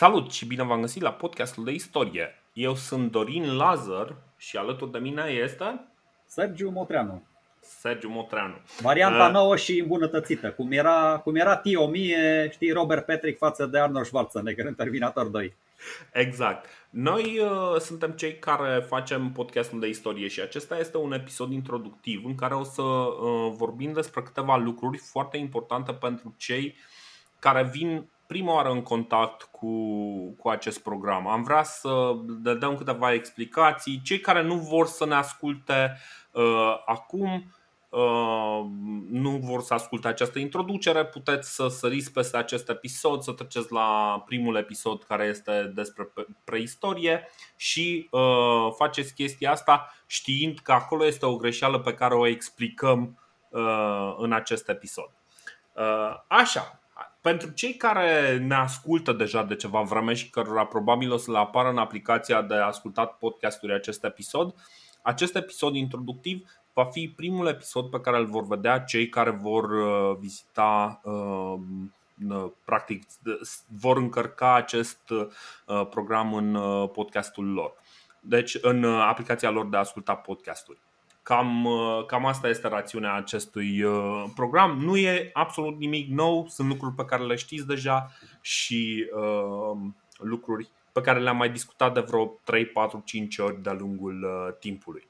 Salut și bine v-am găsit la podcastul de istorie. Eu sunt Dorin Lazar și alături de mine este Sergiu Motreanu. Sergiu Motreanu. Varianta uh, nouă și îmbunătățită, cum era, cum era T-1000, știi, Robert Patrick față de Arnold Schwarzenegger în Terminator 2. Exact. Noi uh, suntem cei care facem podcastul de istorie și acesta este un episod introductiv în care o să uh, vorbim despre câteva lucruri foarte importante pentru cei care vin prima oară în contact cu, cu acest program. Am vrea să le dăm câteva explicații. Cei care nu vor să ne asculte uh, acum, uh, nu vor să asculte această introducere, puteți să săriți peste acest episod, să treceți la primul episod care este despre preistorie și uh, faceți chestia asta știind că acolo este o greșeală pe care o explicăm uh, în acest episod. Uh, așa, pentru cei care ne ascultă deja de ceva vreme și cărora probabil o să le apară în aplicația de ascultat podcasturi acest episod, acest episod introductiv va fi primul episod pe care îl vor vedea cei care vor uh, vizita uh, practic vor încărca acest uh, program în podcastul lor. Deci în aplicația lor de a asculta podcasturi. Cam, uh, cam asta este rațiunea acestui uh, program. Nu e absolut nimic nou, sunt lucruri pe care le știți deja și uh, lucruri pe care le-am mai discutat de vreo 3, 4, 5 ori de-a lungul uh, timpului.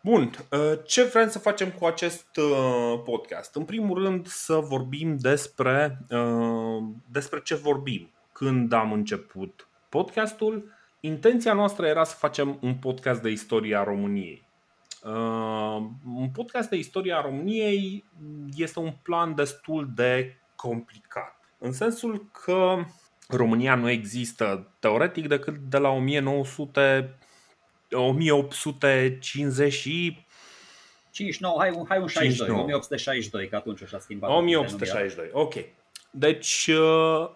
Bun, uh, ce vrem să facem cu acest uh, podcast? În primul rând să vorbim despre, uh, despre ce vorbim. Când am început podcastul, intenția noastră era să facem un podcast de istoria României Uh, un podcast de istoria României este un plan destul de complicat. În sensul că România nu există teoretic decât de la 1900 1850 și 59, hai, hai un 62, 59. 1862, că atunci și-a schimbat. 1862, ok. Deci uh,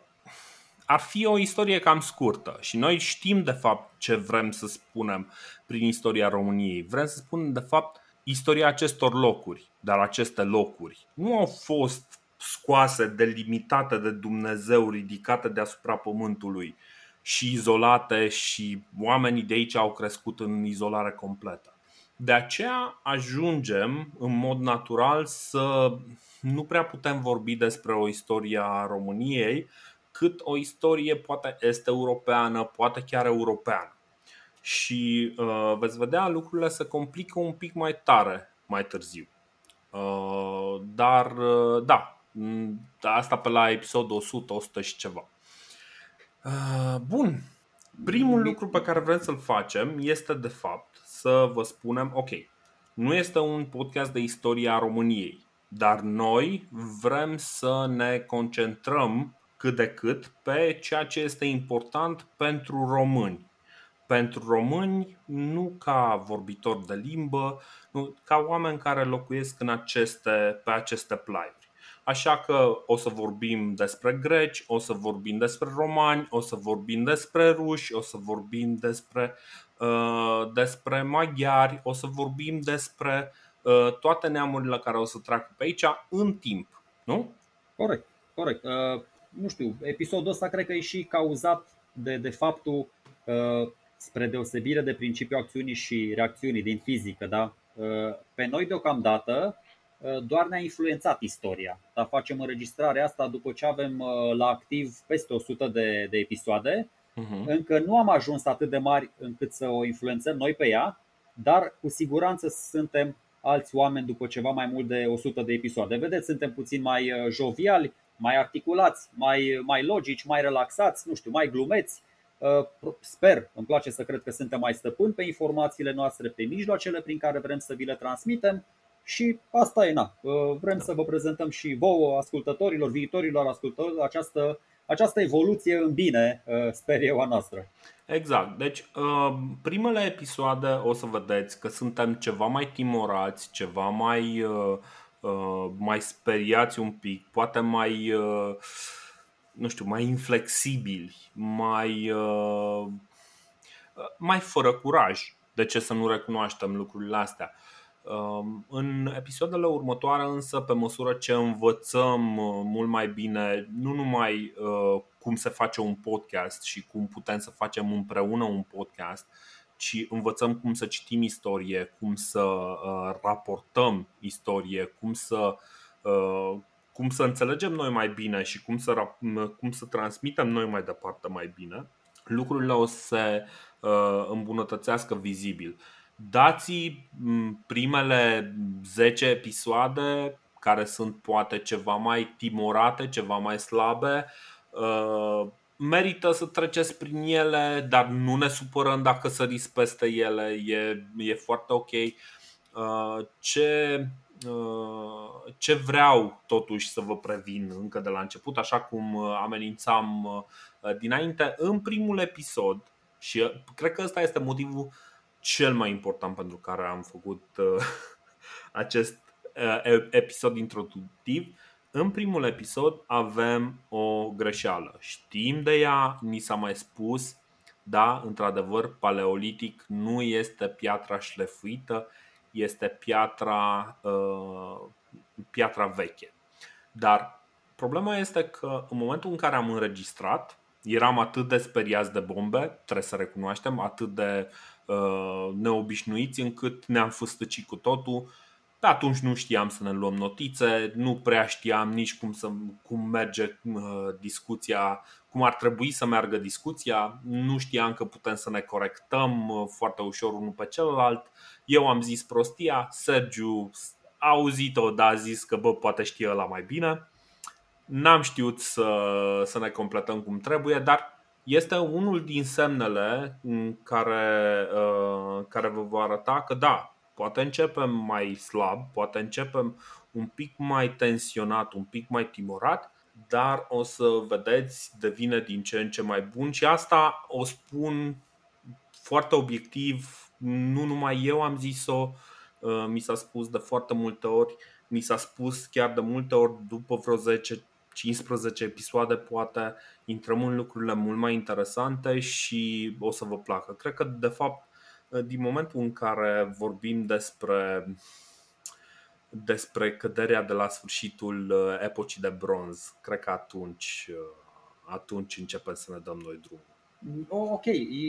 ar fi o istorie cam scurtă și noi știm de fapt ce vrem să spunem prin istoria României. Vrem să spunem de fapt istoria acestor locuri, dar aceste locuri nu au fost scoase, delimitate de Dumnezeu, ridicate deasupra pământului și izolate și oamenii de aici au crescut în izolare completă. De aceea ajungem în mod natural să nu prea putem vorbi despre o istorie a României, cât o istorie poate este europeană, poate chiar europeană. Și uh, veți vedea lucrurile se complică un pic mai tare mai târziu. Uh, dar uh, da, asta pe la episodul 100, 100 și ceva. Uh, bun. Primul lucru pe care vrem să-l facem este de fapt să vă spunem, ok, nu este un podcast de istoria României, dar noi vrem să ne concentrăm cât de cât pe ceea ce este important pentru români. Pentru români, nu ca vorbitori de limbă, nu, ca oameni care locuiesc în aceste, pe aceste plaiuri. Așa că o să vorbim despre greci, o să vorbim despre romani, o să vorbim despre ruși, o să vorbim despre, uh, despre maghiari, o să vorbim despre uh, toate neamurile care o să treacă pe aici în timp. Nu? Corect, corect. Uh, nu știu, episodul ăsta cred că e și cauzat de, de faptul uh, spre deosebire de principiul acțiunii și reacțiunii din fizică, da? Uh, pe noi deocamdată uh, doar ne-a influențat istoria. Dar facem înregistrarea asta după ce avem uh, la activ peste 100 de, de episoade. Uh-huh. Încă nu am ajuns atât de mari încât să o influențăm noi pe ea, dar cu siguranță suntem alți oameni după ceva mai mult de 100 de episoade. Vedeți, suntem puțin mai joviali, mai articulați, mai, mai logici, mai relaxați, nu știu, mai glumeți. Uh, sper, îmi place să cred că suntem mai stăpâni pe informațiile noastre, pe mijloacele prin care vrem să vi le transmitem și asta e, na. Uh, vrem să vă prezentăm și vouă, ascultătorilor, viitorilor ascultători, această, această evoluție în bine, uh, sper eu, a noastră. Exact. Deci, primele episoade o să vedeți că suntem ceva mai timorați, ceva mai Uh, mai speriați un pic, poate mai, uh, nu știu, mai inflexibili, mai, uh, mai fără curaj. De ce să nu recunoaștem lucrurile astea? Um, în episoadele următoare însă, pe măsură ce învățăm uh, mult mai bine nu numai uh, cum se face un podcast și cum putem să facem împreună un podcast, ci învățăm cum să citim istorie, cum să uh, raportăm istorie, cum să, cum să înțelegem noi mai bine și cum să, cum să transmitem noi mai departe mai bine, lucrurile o să se îmbunătățească vizibil dați primele 10 episoade care sunt poate ceva mai timorate, ceva mai slabe. Uh, merită să treceți prin ele, dar nu ne supărăm dacă săriți peste ele, e, e foarte ok. Uh, ce, uh, ce vreau totuși să vă previn încă de la început, așa cum amenințam dinainte, în primul episod, și cred că ăsta este motivul cel mai important pentru care am făcut uh, acest uh, episod introductiv. În primul episod avem o greșeală. Știm de ea, ni s-a mai spus, da, într-adevăr, paleolitic nu este piatra șlefuită, este piatra, uh, piatra veche. Dar problema este că în momentul în care am înregistrat, eram atât de speriați de bombe, trebuie să recunoaștem, atât de Uh, neobișnuiți încât ne-am făstăcit cu totul. Pe atunci nu știam să ne luăm notițe, nu prea știam nici cum, să, cum merge uh, discuția, cum ar trebui să meargă discuția, nu știam că putem să ne corectăm uh, foarte ușor unul pe celălalt. Eu am zis prostia, Sergiu a auzit-o, dar a zis că bă, poate știe la mai bine. N-am știut să, să ne completăm cum trebuie, dar este unul din semnele care, uh, care vă va arăta că da, poate începem mai slab, poate începem un pic mai tensionat, un pic mai timorat, dar o să vedeți, devine din ce în ce mai bun și asta o spun foarte obiectiv, nu numai eu am zis-o, uh, mi s-a spus de foarte multe ori, mi s-a spus chiar de multe ori după vreo 10 15 episoade poate intrăm în lucrurile mult mai interesante și o să vă placă. Cred că de fapt din momentul în care vorbim despre despre căderea de la sfârșitul uh, epocii de bronz, cred că atunci uh, atunci începem să ne dăm noi drumul. Ok,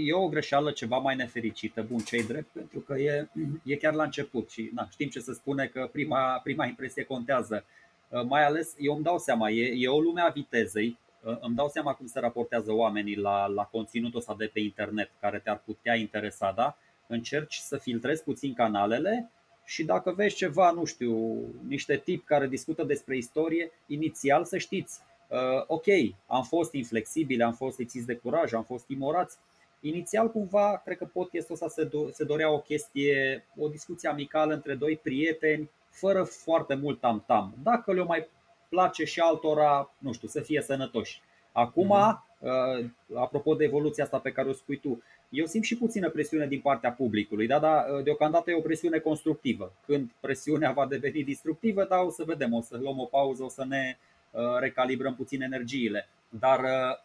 e o greșeală ceva mai nefericită, bun, ce drept, pentru că e, e chiar la început și na, știm ce se spune că prima, prima impresie contează. Uh, mai ales eu îmi dau seama, e, e o lume a vitezei, uh, îmi dau seama cum se raportează oamenii la, la conținutul ăsta de pe internet care te-ar putea interesa, da? Încerci să filtrezi puțin canalele și dacă vezi ceva, nu știu, niște tip care discută despre istorie, inițial să știți, uh, ok, am fost inflexibili, am fost lipsiți de curaj, am fost timorați. Inițial, cumva, cred că podcastul ăsta se, do- se dorea o chestie, o discuție amicală între doi prieteni fără foarte mult tam-tam. Dacă le-o mai place și altora, nu știu, să fie sănătoși. Acum, mm-hmm. apropo de evoluția asta pe care o spui tu, eu simt și puțină presiune din partea publicului, da, dar uh, deocamdată e o presiune constructivă. Când presiunea va deveni destructivă, da, o să vedem, o să luăm o pauză, o să ne uh, recalibrăm puțin energiile. Dar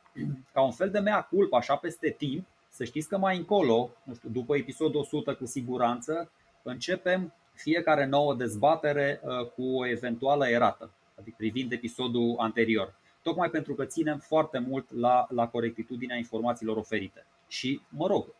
ca un fel de mea culpă, așa peste timp, să știți că mai încolo, nu știu, după episodul 100 cu siguranță, începem fiecare nouă dezbatere uh, cu o eventuală erată, adică privind episodul anterior. Tocmai pentru că ținem foarte mult la, la corectitudinea informațiilor oferite. Și, mă rog,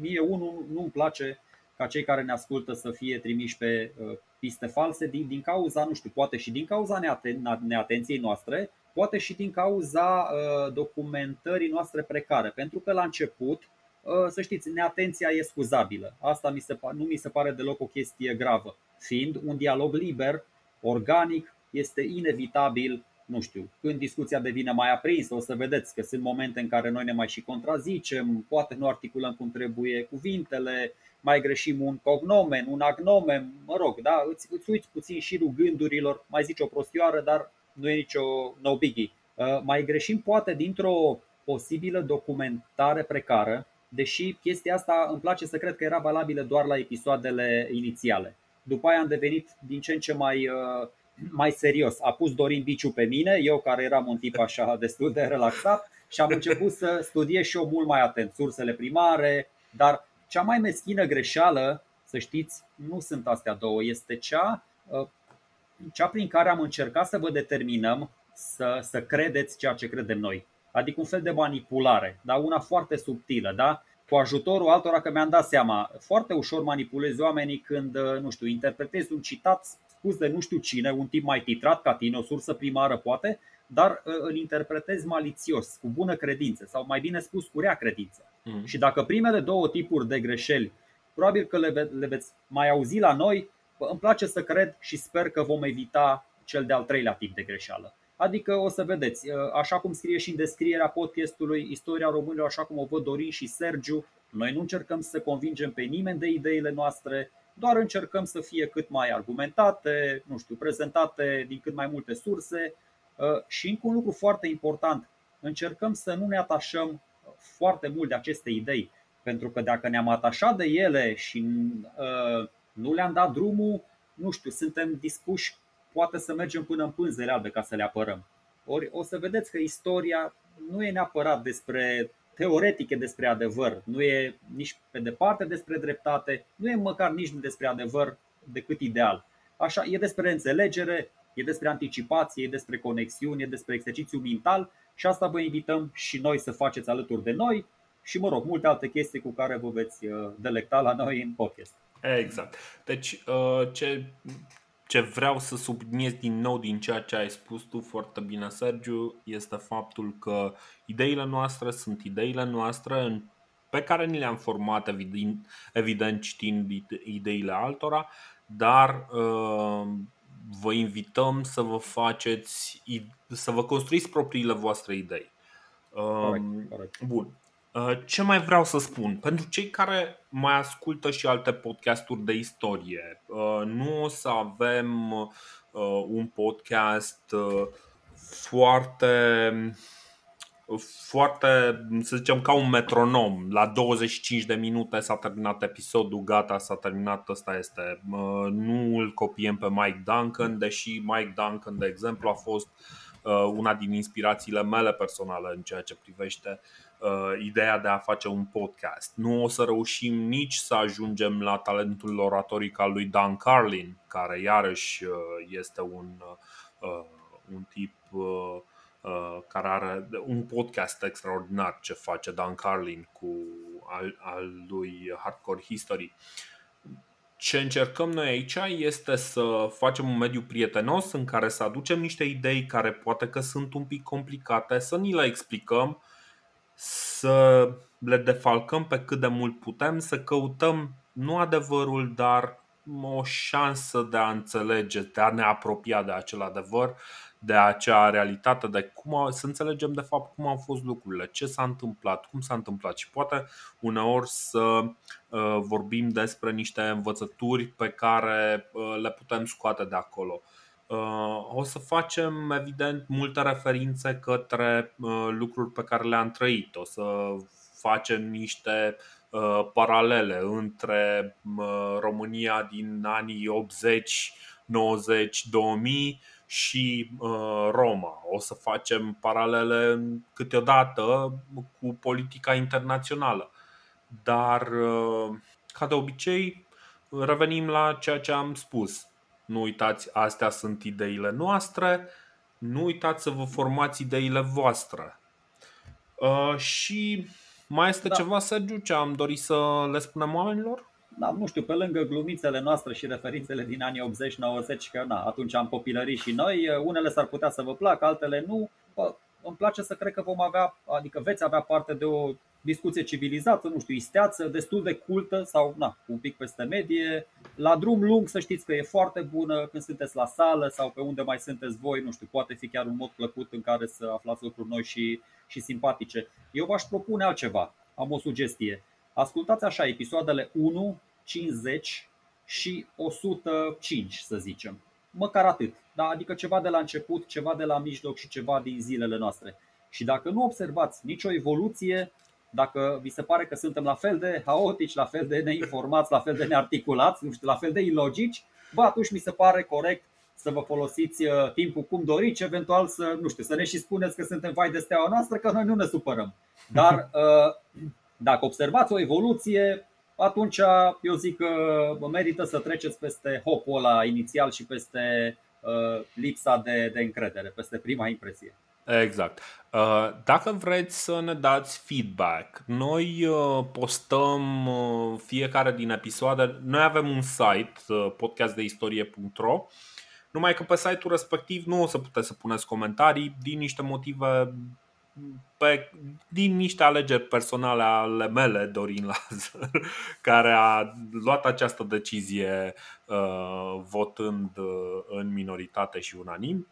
mie unul nu-mi place ca cei care ne ascultă să fie trimiși pe uh, piste false din, din cauza, nu știu, poate și din cauza neaten- neatenției noastre, poate și din cauza uh, documentării noastre precare. Pentru că la început Uh, să știți, neatenția e scuzabilă. Asta mi se, nu mi se pare deloc o chestie gravă. Fiind un dialog liber, organic, este inevitabil, nu știu, când discuția devine mai aprinsă, o să vedeți că sunt momente în care noi ne mai și contrazicem, poate nu articulăm cum trebuie cuvintele, mai greșim un cognomen, un agnomen, mă rog, da, îți, îți uiți puțin șirul gândurilor, mai zici o prostioară, dar nu e nicio no biggie. Uh, mai greșim poate dintr-o posibilă documentare precară, deși chestia asta îmi place să cred că era valabilă doar la episoadele inițiale. După aia am devenit din ce în ce mai, uh, mai serios. A pus Dorin Biciu pe mine, eu care eram un tip așa destul de relaxat și am început să studiez și eu mult mai atent sursele primare, dar cea mai meschină greșeală să știți, nu sunt astea două. Este cea, cea prin care am încercat să vă determinăm să, să credeți ceea ce credem noi. Adică un fel de manipulare, da? una foarte subtilă. Da? Cu ajutorul altora, că mi-am dat seama, foarte ușor manipulezi oamenii când, nu știu, interpretezi un citat spus de nu știu cine, un tip mai titrat ca tine, o sursă primară poate, dar îl interpretezi malițios, cu bună credință sau mai bine spus cu rea credință. Mm. Și dacă primele două tipuri de greșeli, probabil că le, ve- le veți mai auzi la noi, îmi place să cred și sper că vom evita cel de-al treilea tip de greșeală. Adică o să vedeți, ă, așa cum scrie și în descrierea podcastului Istoria Românilor, așa cum o văd Dorin și Sergiu, noi nu încercăm să convingem pe nimeni de ideile noastre, doar încercăm să fie cât mai argumentate, nu știu, prezentate din cât mai multe surse ă, și încă un lucru foarte important, încercăm să nu ne atașăm foarte mult de aceste idei, pentru că dacă ne-am atașat de ele și ă, nu le-am dat drumul, nu știu, suntem dispuși poate să mergem până în pânzele albe ca să le apărăm. Ori o să vedeți că istoria nu e neapărat despre teoretice despre adevăr, nu e nici pe departe despre dreptate, nu e măcar nici despre adevăr decât ideal. Așa, e despre înțelegere, e despre anticipație, e despre conexiune, e despre exercițiu mental și asta vă invităm și noi să faceți alături de noi și, mă rog, multe alte chestii cu care vă veți uh, delecta la noi în podcast. Exact. Deci, uh, ce ce vreau să subliniez din nou din ceea ce ai spus tu foarte bine, Sergiu, este faptul că ideile noastre sunt ideile noastre pe care ni le-am format evident, evident citind ideile altora, dar uh, vă invităm să vă faceți, să vă construiți propriile voastre idei. Uh, corect, corect. Bun. Uh, ce mai vreau să spun? Pentru cei care mai ascultă și alte podcasturi de istorie, uh, nu o să avem uh, un podcast foarte foarte, să zicem, ca un metronom. La 25 de minute s-a terminat episodul, gata, s-a terminat, ăsta este. Nu îl copiem pe Mike Duncan, deși Mike Duncan, de exemplu, a fost una din inspirațiile mele personale în ceea ce privește uh, ideea de a face un podcast. Nu o să reușim nici să ajungem la talentul oratoric al lui Dan Carlin, care iarăși uh, este un, uh, un tip uh, uh, care are un podcast extraordinar ce face Dan Carlin cu al, al lui Hardcore History. Ce încercăm noi aici este să facem un mediu prietenos în care să aducem niște idei care poate că sunt un pic complicate, să ni le explicăm să le defalcăm pe cât de mult putem, să căutăm nu adevărul, dar o șansă de a înțelege, de a ne apropia de acel adevăr, de acea realitate, de cum să înțelegem de fapt cum au fost lucrurile, ce s-a întâmplat, cum s-a întâmplat și poate uneori să uh, vorbim despre niște învățături pe care uh, le putem scoate de acolo. Uh, o să facem, evident, multe referințe către uh, lucruri pe care le-am trăit. O să facem niște uh, paralele între România din anii 80, 90, 2000 și Roma. O să facem paralele câteodată cu politica internațională. Dar, ca de obicei, revenim la ceea ce am spus nu uitați, astea sunt ideile noastre. Nu uitați să vă formați ideile voastre. Uh, și mai este da. ceva, Sergiu, ce am dorit să le spunem oamenilor? Da, nu știu, pe lângă glumițele noastre și referințele din anii 80-90, că na, atunci am copilărit și noi, unele s-ar putea să vă placă, altele nu. Bă, îmi place să cred că vom avea, adică veți avea parte de o discuție civilizată, nu știu, isteață, destul de cultă sau na, un pic peste medie. La drum lung să știți că e foarte bună când sunteți la sală sau pe unde mai sunteți voi, nu știu, poate fi chiar un mod plăcut în care să aflați lucruri noi și, și simpatice. Eu v-aș propune altceva, am o sugestie. Ascultați așa episoadele 1, 50 și 105, să zicem. Măcar atât. Da? Adică ceva de la început, ceva de la mijloc și ceva din zilele noastre. Și dacă nu observați nicio evoluție, dacă vi se pare că suntem la fel de haotici, la fel de neinformați, la fel de nearticulați, nu știu, la fel de ilogici, bă, atunci mi se pare corect să vă folosiți uh, timpul cum doriți, eventual să, nu știu, să ne și spuneți că suntem vai de steaua noastră, că noi nu ne supărăm. Dar uh, dacă observați o evoluție, atunci eu zic că merită să treceți peste hopul ăla inițial și peste uh, lipsa de, de încredere, peste prima impresie. Exact. Uh, dacă vreți să ne dați feedback, noi uh, postăm uh, fiecare din episoade. Noi avem un site, podcastdeistorie.ro, numai că pe site-ul respectiv nu o să puteți să puneți comentarii din niște motive pe, din niște alegeri personale ale mele, Dorin Lazar, care a luat această decizie uh, votând uh, în minoritate și unanim.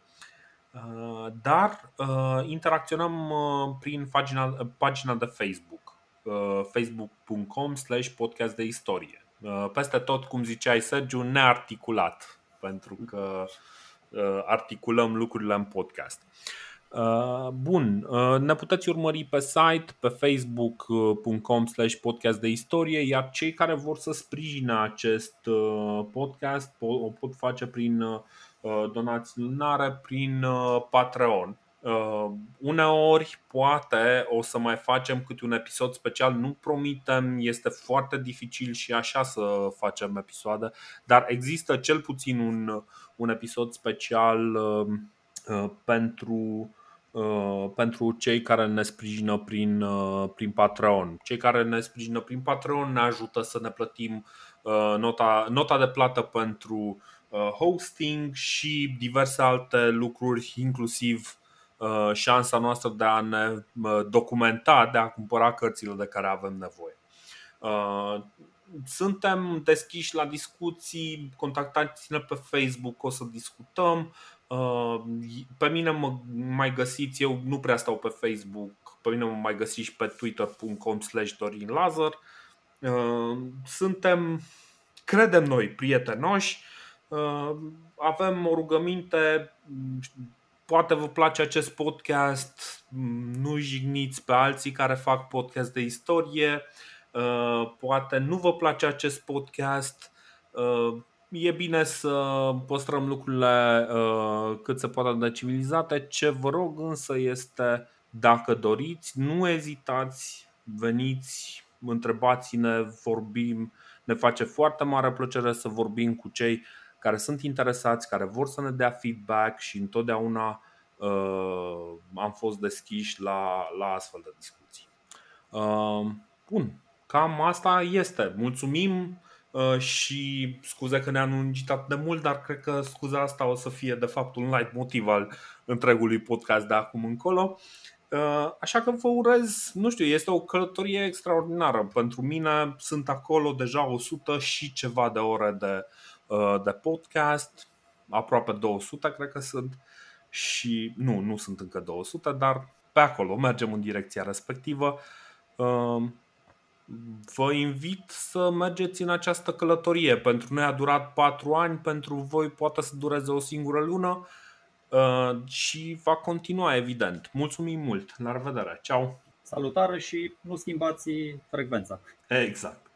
Uh, dar uh, interacționăm uh, prin pagina, pagina de Facebook, uh, facebook.com slash podcast de istorie. Uh, peste tot, cum ziceai Sergiu, nearticulat, pentru că uh, articulăm lucrurile în podcast. Uh, Uh, bun, uh, ne puteți urmări pe site, pe facebook.com slash podcast de istorie, iar cei care vor să sprijine acest uh, podcast o pot face prin donații lunare, prin Patreon. Uneori, poate, o să mai facem câte un episod special, nu promitem, este foarte dificil și așa să facem episoade, dar există cel puțin un, un episod special pentru Uh, pentru cei care ne sprijină prin, uh, prin Patreon. Cei care ne sprijină prin Patreon ne ajută să ne plătim uh, nota, nota de plată pentru hosting și diverse alte lucruri, inclusiv șansa noastră de a ne documenta, de a cumpăra cărțile de care avem nevoie. Suntem deschiși la discuții, contactați-ne pe Facebook, o să discutăm. Uh, pe mine mă mai găsiți, eu nu prea stau pe Facebook, pe mine mă mai găsiți pe twitter.com slash Dorin Lazar. Uh, suntem, credem noi, prietenoși, uh, avem o rugăminte, poate vă place acest podcast, nu jigniți pe alții care fac podcast de istorie, poate nu vă place acest podcast, e bine să păstrăm lucrurile uh, cât se poate de civilizate. Ce vă rog însă este, dacă doriți, nu ezitați, veniți, întrebați-ne, vorbim. Ne face foarte mare plăcere să vorbim cu cei care sunt interesați, care vor să ne dea feedback și întotdeauna uh, am fost deschiși la, la astfel de discuții. Uh, bun, cam asta este. Mulțumim Uh, și scuze că ne-am lungit atât de mult, dar cred că scuza asta o să fie de fapt un light motiv al întregului podcast de acum încolo. Uh, așa că vă urez, nu știu, este o călătorie extraordinară. Pentru mine sunt acolo deja 100 și ceva de ore de, uh, de podcast, aproape 200 cred că sunt și nu, nu sunt încă 200, dar pe acolo mergem în direcția respectivă vă invit să mergeți în această călătorie. Pentru noi a durat patru ani, pentru voi poate să dureze o singură lună uh, și va continua, evident. Mulțumim mult! La revedere! Ceau! Salutare și nu schimbați frecvența! Exact!